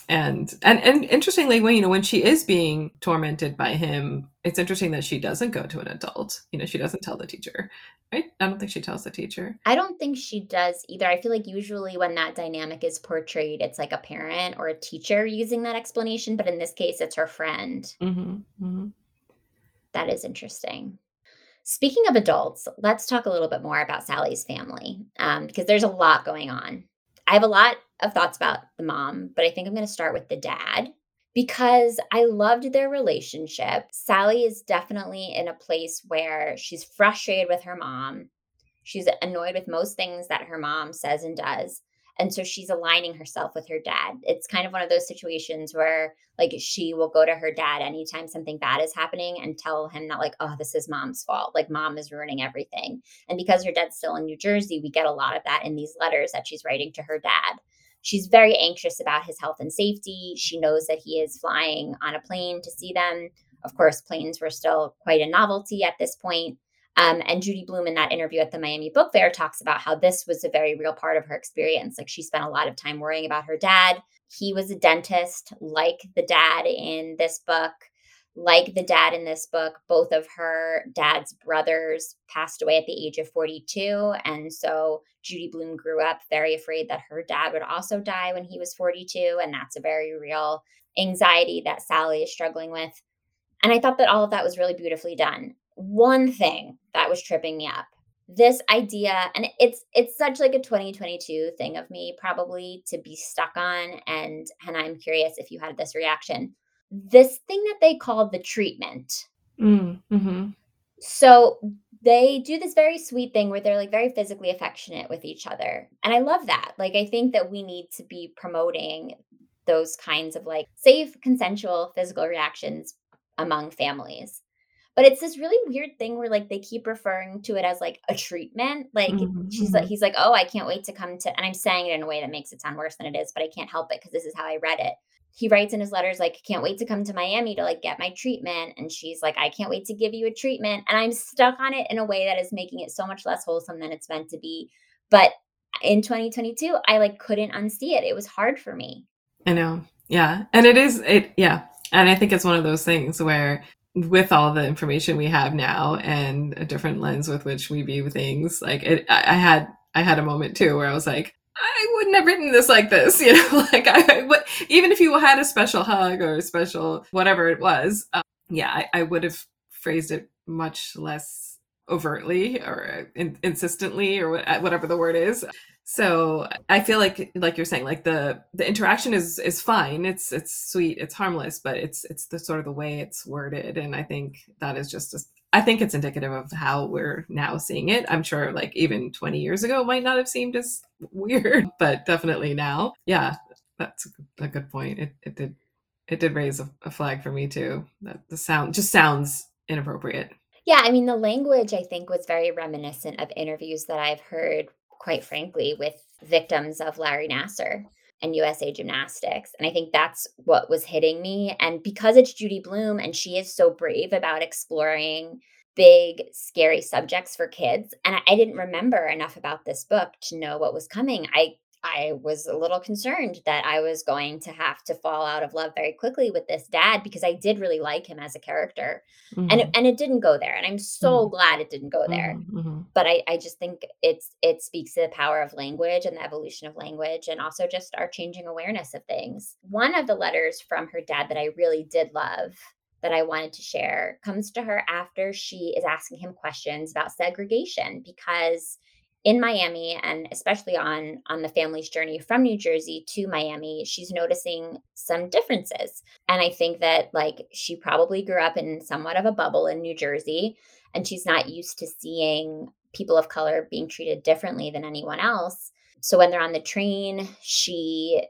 And and and interestingly when you know when she is being tormented by him it's interesting that she doesn't go to an adult. You know she doesn't tell the teacher right? I don't think she tells the teacher. I don't think she does either. I feel like usually when that dynamic is portrayed it's like a parent or a teacher using that explanation but in this case it's her friend. Mm-hmm, mm-hmm. That is interesting speaking of adults let's talk a little bit more about sally's family um, because there's a lot going on I have a lot of thoughts about the mom, but I think I'm going to start with the dad because I loved their relationship. Sally is definitely in a place where she's frustrated with her mom. She's annoyed with most things that her mom says and does. And so she's aligning herself with her dad. It's kind of one of those situations where like she will go to her dad anytime something bad is happening and tell him that like, oh, this is mom's fault. Like mom is ruining everything. And because her dad's still in New Jersey, we get a lot of that in these letters that she's writing to her dad. She's very anxious about his health and safety. She knows that he is flying on a plane to see them. Of course, planes were still quite a novelty at this point. Um, and Judy Blume in that interview at the Miami Book Fair, talks about how this was a very real part of her experience. Like she spent a lot of time worrying about her dad. He was a dentist, like the dad in this book. Like the dad in this book, both of her dad's brothers passed away at the age of 42. And so Judy Blume grew up very afraid that her dad would also die when he was 42. And that's a very real anxiety that Sally is struggling with. And I thought that all of that was really beautifully done one thing that was tripping me up. This idea and it's it's such like a 2022 thing of me probably to be stuck on and and i'm curious if you had this reaction. This thing that they call the treatment. Mm, hmm so they do this very sweet thing where they're like very physically affectionate with each other and i love that. Like i think that we need to be promoting those kinds of like safe consensual physical reactions among families but it's this really weird thing where like they keep referring to it as like a treatment like mm-hmm. she's like mm-hmm. he's like oh i can't wait to come to and i'm saying it in a way that makes it sound worse than it is but i can't help it because this is how i read it. He writes in his letters like can't wait to come to miami to like get my treatment and she's like i can't wait to give you a treatment and i'm stuck on it in a way that is making it so much less wholesome than it's meant to be but in 2022 i like couldn't unsee it. It was hard for me. I know. Yeah. And it is it yeah. And i think it's one of those things where with all the information we have now and a different lens with which we view things like it i had i had a moment too where i was like i wouldn't have written this like this you know like i would even if you had a special hug or a special whatever it was um, yeah I, I, would have phrased it much less overtly or uh, in, insistently or whatever the word is. So i feel like like you're saying like the the interaction is is fine. It's it's sweet. It's harmless but it's it's the sort of the way it's worded. And i think that is just a, I think it's indicative of how we're now seeing it. I'm sure like even 20 years ago might not have seemed as weird but definitely now. Yeah that's a good point. It, it did it did raise a, a flag for me too. That the sound just sounds inappropriate yeah, I mean, the language I think was very reminiscent of interviews that I've heard quite frankly, with victims of Larry Nassar and USA Gymnastics. And I think that's what was hitting me. And because it's Judy Blume and she is so brave about exploring big, scary subjects for kids, and I, I didn't remember enough about this book to know what was coming. I I was a little concerned that I was going to have to fall out of love very quickly with this dad because I did really like him as a character. Mm-hmm. And it, and it didn't go there. And I'm so mm-hmm. glad it didn't go there. Mm-hmm. mm-hmm. But I, I just think it's it speaks to the power of language and the evolution of language and also just our changing awareness of things. One of the letters from her dad that I really did love that I wanted to share comes to her after she is asking him questions about segregation because in Miami and especially on on the family's journey from New Jersey to Miami, she's noticing some differences. And I think that like she probably grew up in somewhat of a bubble in New Jersey and she's not used to seeing people of color being treated differently than anyone else. So when they're on the train, she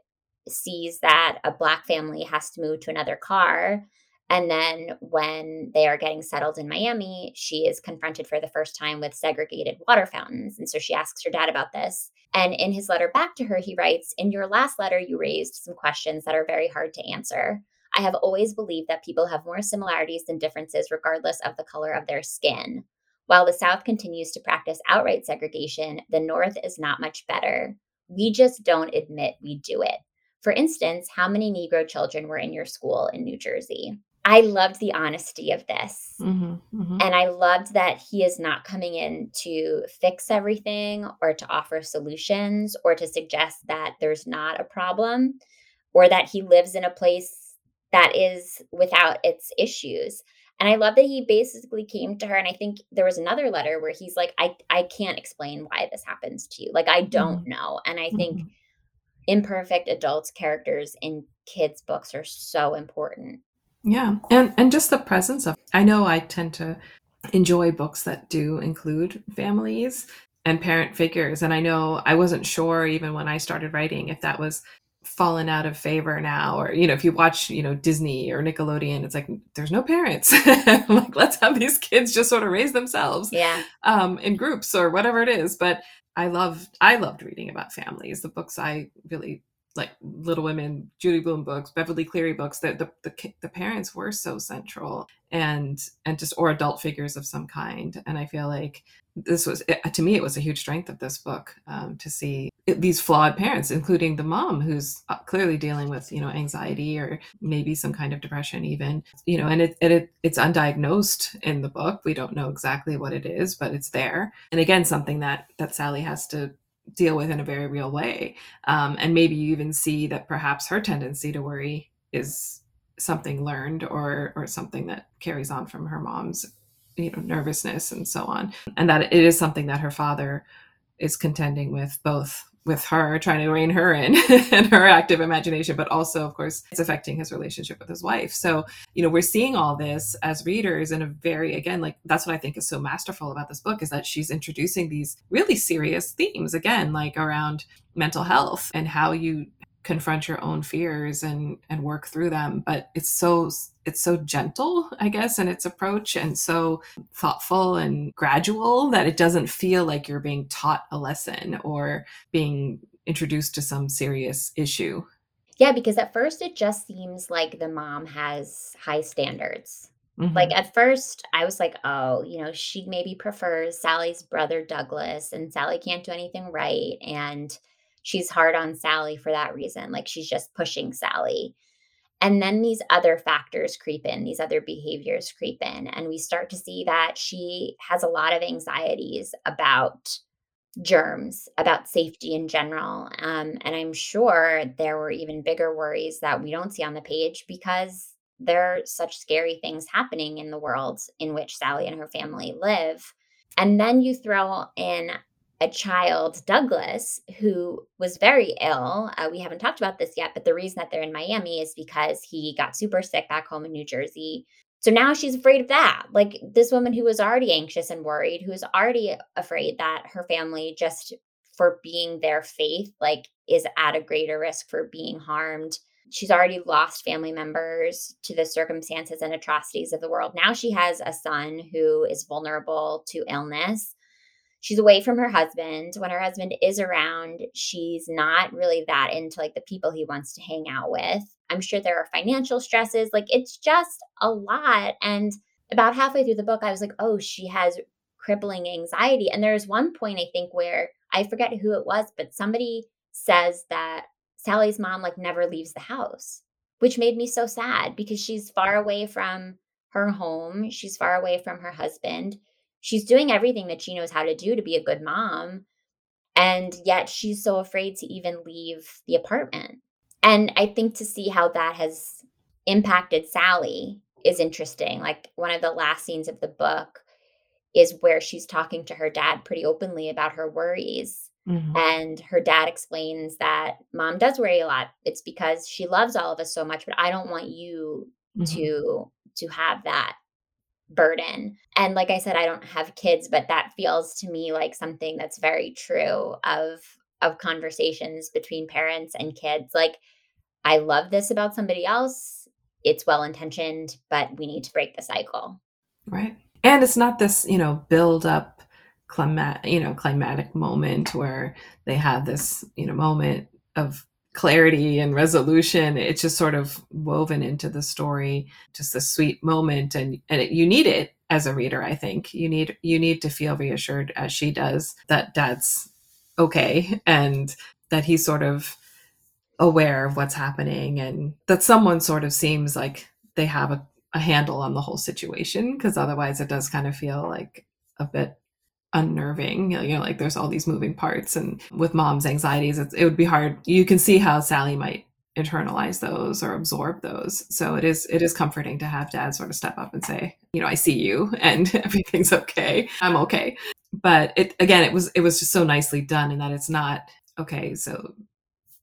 sees that a black family has to move to another car and then when they are getting settled in Miami, she is confronted for the first time with segregated water fountains. And so she asks her dad about this. And in his letter back to her, he writes In your last letter, you raised some questions that are very hard to answer. I have always believed that people have more similarities than differences, regardless of the color of their skin. While the South continues to practice outright segregation, the North is not much better. We just don't admit we do it. For instance, how many Negro children were in your school in New Jersey? I loved the honesty of this. Mm-hmm, mm-hmm. And I loved that he is not coming in to fix everything or to offer solutions or to suggest that there's not a problem or that he lives in a place that is without its issues. And I love that he basically came to her. And I think there was another letter where he's like, I, I can't explain why this happens to you. Like, I don't mm-hmm. know. And I think mm-hmm. imperfect adults characters in kids' books are so important. Yeah. And and just the presence of I know I tend to enjoy books that do include families and parent figures and I know I wasn't sure even when I started writing if that was fallen out of favor now or you know if you watch you know disney or nickelodeon it's like there's no parents. Like let's have these kids just sort of raise themselves yeah. um in groups or whatever it is. But i loved i loved reading about families. The books i really like Little Women, Judy Blume books, Beverly Cleary books, that the, the the parents were so central and and just or adult figures of some kind. And I feel like this was to me it was a huge strength of this book um, to see these flawed parents, including the mom who's uh, clearly dealing with you know anxiety or maybe some kind of depression even you know and it, it it's undiagnosed in the book we don't know exactly what it is but it's there and again something that that sally has to deal with in a very real way. Um, and maybe you even see that perhaps her tendency to worry is something learned or or something that carries on from her mom's you know nervousness and so on and that it is something that her father is contending with both with her, trying to rein her in and her active imagination, but also, of course, it's affecting his relationship with his wife. So, you know, we're seeing all this as readers in a very, again, like that's what I think is so masterful about this book is that she's introducing these really serious themes, again, like around mental health and how you confront your own fears and and work through them but it's so it's so gentle i guess in its approach and so thoughtful and gradual that it doesn't feel like you're being taught a lesson or being introduced to some serious issue yeah because at first it just seems like the mom has high standards Mm-hmm. Like at first, I was like, oh, you know, she maybe prefers Sally's brother Douglas, and Sally can't do anything right. And she's hard on Sally for that reason. Like she's just pushing Sally. And then these other factors creep in, these other behaviors creep in. And we start to see that she has a lot of anxieties about germs, about safety in general. Um, and I'm sure there were even bigger worries that we don't see on the page because there are such scary things happening in the world in which Sally and her family live. And then you throw in a child, Douglas, who was very ill. Uh, we haven't talked about this yet, but the reason that they're in Miami is because he got super sick back home in New Jersey. So now she's afraid of that. Like this woman who was already anxious and worried, who is already afraid that her family, just for being their faith, like is at a greater risk for being harmed. She's already lost family members to the circumstances and atrocities of the world. Now she has a son who is vulnerable to illness she's away from her husband. When her husband is around, she's not really that into like the people he wants to hang out with. I'm sure there are financial stresses. Like it's just a lot. And about halfway through the book, I was like, oh, she has crippling anxiety. And there's one point I think where I forget who it was, but somebody says that Sally's mom like never leaves the house, which made me so sad because she's far away from her home, she's far away from her husband. She's doing everything that she knows how to do to be a good mom, and yet she's so afraid to even leave the apartment. And I think to see how that has impacted Sally is interesting. Like one of the last scenes of the book is where she's talking to her dad pretty openly about her worries. Mm-hmm. And her dad explains that mom does worry a lot. It's because she loves all of us so much, but I don't want you mm-hmm. to to have that burden. And like I said, I don't have kids, but that feels to me like something that's very true of of conversations between parents and kids. Like I love this about somebody else. It's well intentioned, but we need to break the cycle. Right. And it's not this, you know, build up climat, you know, climatic moment where they have this, you know, moment of clarity and resolution. It's just sort of woven into the story, just a sweet moment, and and it, you need it as a reader. I think you need you need to feel reassured as she does that Dad's okay and that he's sort of aware of what's happening and that someone sort of seems like they have a, a handle on the whole situation because otherwise it does kind of feel like a bit unnerving. You know like there's all these moving parts and with mom's anxieties it would be hard. You can see how sally might internalize those or absorb those. So it is it is comforting to have dad sort of step up and say you know i see you and everything's okay. I'm okay. But it again it was it was just so nicely done in that it's not okay so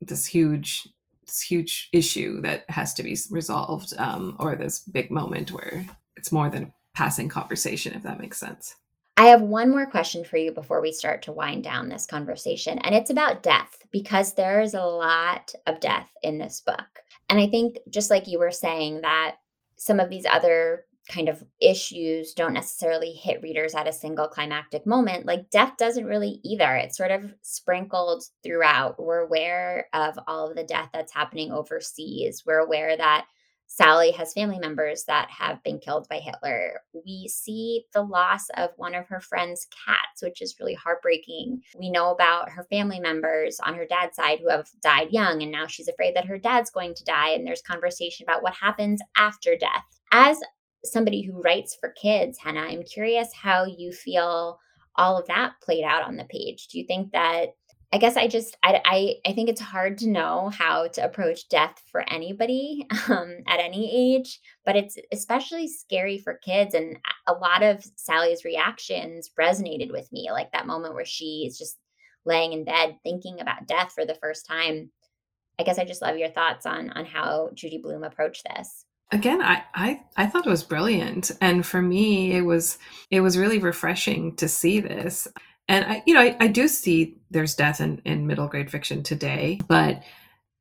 this huge this huge issue that has to be resolved um, or this big moment where it's more than passing conversation if that makes sense I have one more question for you before we start to wind down this conversation, and it's about death because there is a lot of death in this book. And I think, just like you were saying, that some of these other kind of issues don't necessarily hit readers at a single climactic moment. Like death doesn't really either. It's sort of sprinkled throughout. We're aware of all of the death that's happening overseas. We're aware that Sally has family members that have been killed by Hitler. We see the loss of one of her friend's cats, which is really heartbreaking. We know about her family members on her dad's side who have died young, and now she's afraid that her dad's going to die. And there's conversation about what happens after death. As somebody who writes for kids, Hena, I'm curious how you feel all of that played out on the page. Do you think that I guess I just I, I I think it's hard to know how to approach death for anybody um, at any age, but it's especially scary for kids. And a lot of Sally's reactions resonated with me, like that moment where she is just laying in bed thinking about death for the first time. I guess I just love your thoughts on on how Judy Blume approached this again I, I i thought it was brilliant and for me it was it was really refreshing to see this and I, you know, I, I do see there's death in, in middle grade fiction today, but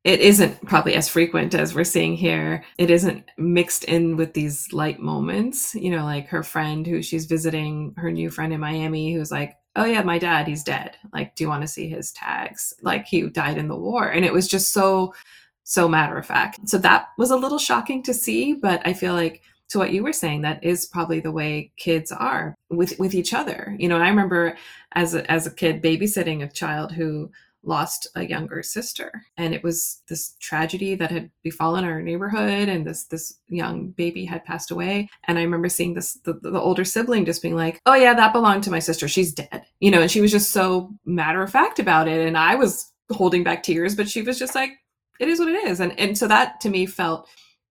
it isn't probably as frequent as we're seeing here. It isn't mixed in with these light moments, you know, like her friend who she's visiting, her new friend in Miami, who's like, oh yeah, my dad, he's dead. Like, do you want to see his tags? Like, he died in the war. And it was just so, so matter of fact. So that was a little shocking to see, but I feel like to what you were saying that is probably the way kids are with with each other. You know i remember as a, as a kid babysitting a child who lost a younger sister and it was this tragedy that had befallen our neighborhood and this this young baby had passed away. And i remember seeing this the, the older sibling just being like oh yeah that belonged to my sister. She's dead you know and she was just so matter of fact about it. And i was holding back tears but she was just like it is what it is. And and so that to me felt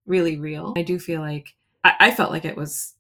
really real. I do feel like I, I felt like it was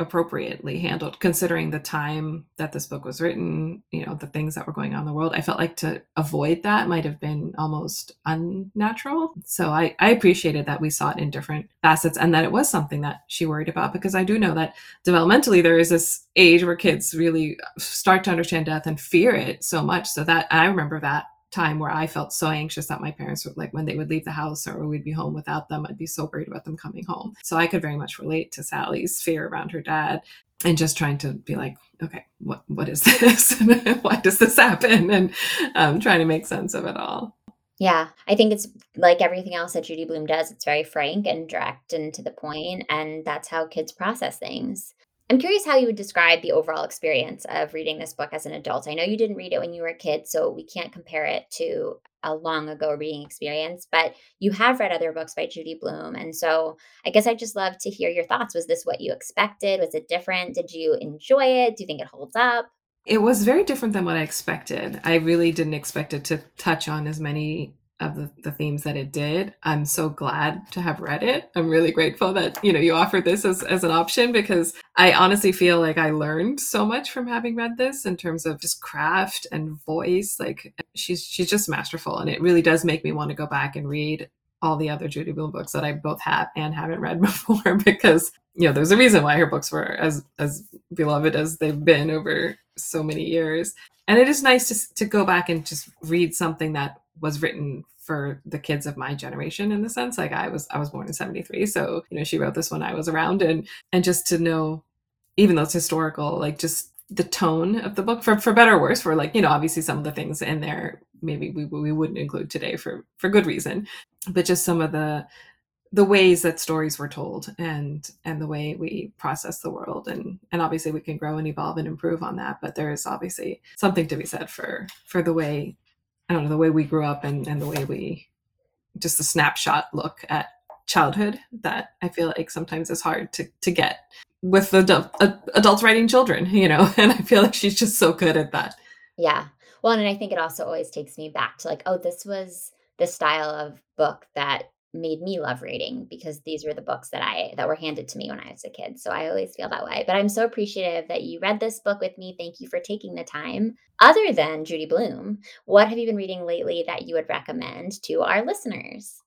appropriately handled considering the time that this book was written you know the things that were going on in the world. I felt like to avoid that might have been almost unnatural. So i i appreciated that we saw it in different facets and that it was something that she worried about because i do know that developmentally there is this age where kids really start to understand death and fear it so much. So that i remember that time where I felt so anxious that my parents would like when they would leave the house or we'd be home without them, I'd be so worried about them coming home. So I could very much relate to Sally's fear around her dad and just trying to be like, okay, what what is this? Why does this happen? And um, trying to make sense of it all. Yeah, I think it's like everything else that Judy Blume does. It's very frank and direct and to the point, and that's how kids process things. I'm curious how you would describe the overall experience of reading this book as an adult. I know you didn't read it when you were a kid, so we can't compare it to a long ago reading experience, but you have read other books by Judy Blume. And so I guess I'd just love to hear your thoughts. Was this what you expected? Was it different? Did you enjoy it? Do you think it holds up? It was very different than what I expected. I really didn't expect it to touch on as many of the, the themes that it did. I'm so glad to have read it. I'm really grateful that, you know, you offered this as, as an option because I honestly feel like I learned so much from having read this in terms of just craft and voice. Like she's she's just masterful and it really does make me want to go back and read all the other Judy Blume books that I both have and haven't read before because you know there's a reason why her books were as as beloved as they've been over so many years and it is nice to to go back and just read something that was written for the kids of my generation in the sense like i was i was born in 73 so you know she wrote this when i was around and and just to know even though it's historical like just the tone of the book for for better or worse for like you know obviously some of the things in there maybe we, we wouldn't include today for for good reason but just some of the the ways that stories were told and and the way we process the world and and obviously we can grow and evolve and improve on that but there is obviously something to be said for for the way I don't know, the way we grew up and, and the way we just a snapshot look at childhood that I feel like sometimes is hard to, to get with the adult, adults writing children, you know, and I feel like she's just so good at that. Yeah. Well, and I think it also always takes me back to like, oh, this was the style of book that made me love reading because these were the books that I that were handed to me when I was a kid. So I always feel that way. But I'm so appreciative that you read this book with me. Thank you for taking the time. Other than Judy Blume, what have you been reading lately that you would recommend to our listeners?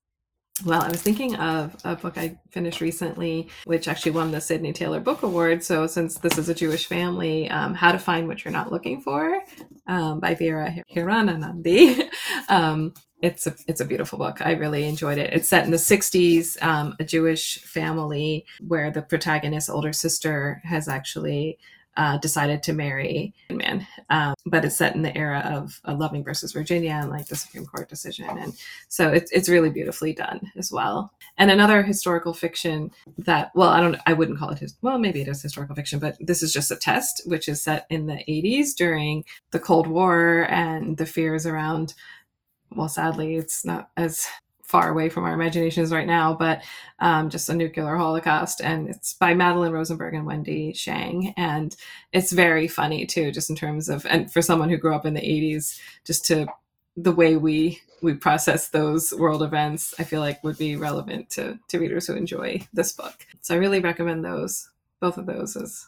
Well, I was thinking of a book I finished recently, which actually won the Sydney Taylor Book Award. So, since this is a Jewish family, um, How to Find What You're Not Looking For um, by Vera Hiranandani. um, it's a it's a beautiful book. I really enjoyed it. It's set in the '60s, um, a Jewish family where the protagonist's older sister has actually uh, decided to marry a man, um, but it's set in the era of uh, Loving versus Virginia and like the Supreme Court decision, and so it's it's really beautifully done as well. And another historical fiction that, well, I don't, I wouldn't call it his, well, maybe it is historical fiction, but this is just a test, which is set in the '80s during the Cold War and the fears around well, sadly, it's not as far away from our imaginations right now, but um, just a nuclear holocaust. And it's by Madelyn Rosenberg and Wendy Shang. And it's very funny too, just in terms of, and for someone who grew up in the 80s, just to the way we we process those world events, I feel like would be relevant to, to readers who enjoy this book. So I really recommend those, both of those as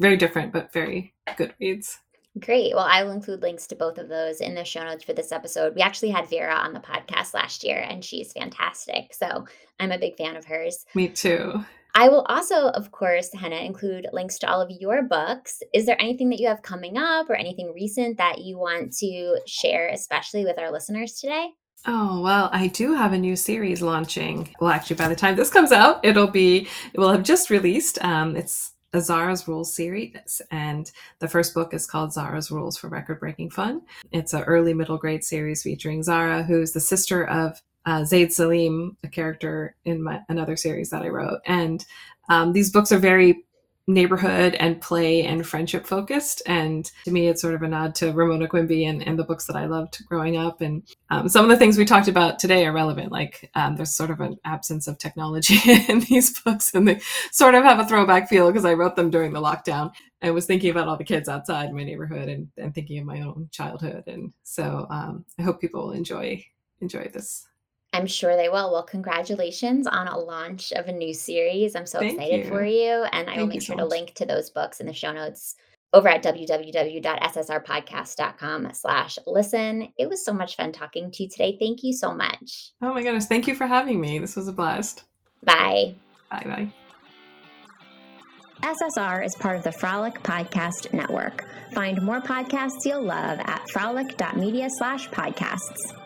very different, but very good reads. Great. Well, I will include links to both of those in the show notes for this episode. We actually had Vera on the podcast last year, and she's fantastic. So I'm a big fan of hers. Me too. I will also, of course, Hena, include links to all of your books. Is there anything that you have coming up or anything recent that you want to share, especially with our listeners today? Oh, well, I do have a new series launching. Well, actually, by the time this comes out, it'll be, it will have just released. Um, it's a Zara's Rules series, and the first book is called Zara's Rules for Record Breaking Fun. It's an early middle grade series featuring Zara, who's the sister of uh, Zayd Saleem, a character in my, another series that I wrote. And um, these books are very neighborhood and play and friendship focused. And to me, it's sort of a nod to Ramona Quimby and, and the books that I loved growing up. And um, some of the things we talked about today are relevant. Like um, there's sort of an absence of technology in these books, and they sort of have a throwback feel because I wrote them during the lockdown and was thinking about all the kids outside my neighborhood and, and thinking of my own childhood. And so um, I hope people will enjoy enjoy this I'm sure they will. Well, congratulations on a launch of a new series. I'm so Thank excited you. for you. And I will make sure so to link to those books in the show notes over at www.ssrpodcast.com slash listen. It was so much fun talking to you today. Thank you so much. Oh my goodness. Thank you for having me. This was a blast. Bye. Bye bye. SSR is part of the Frolic Podcast Network. Find more podcasts you'll love at frolic.media slash podcasts.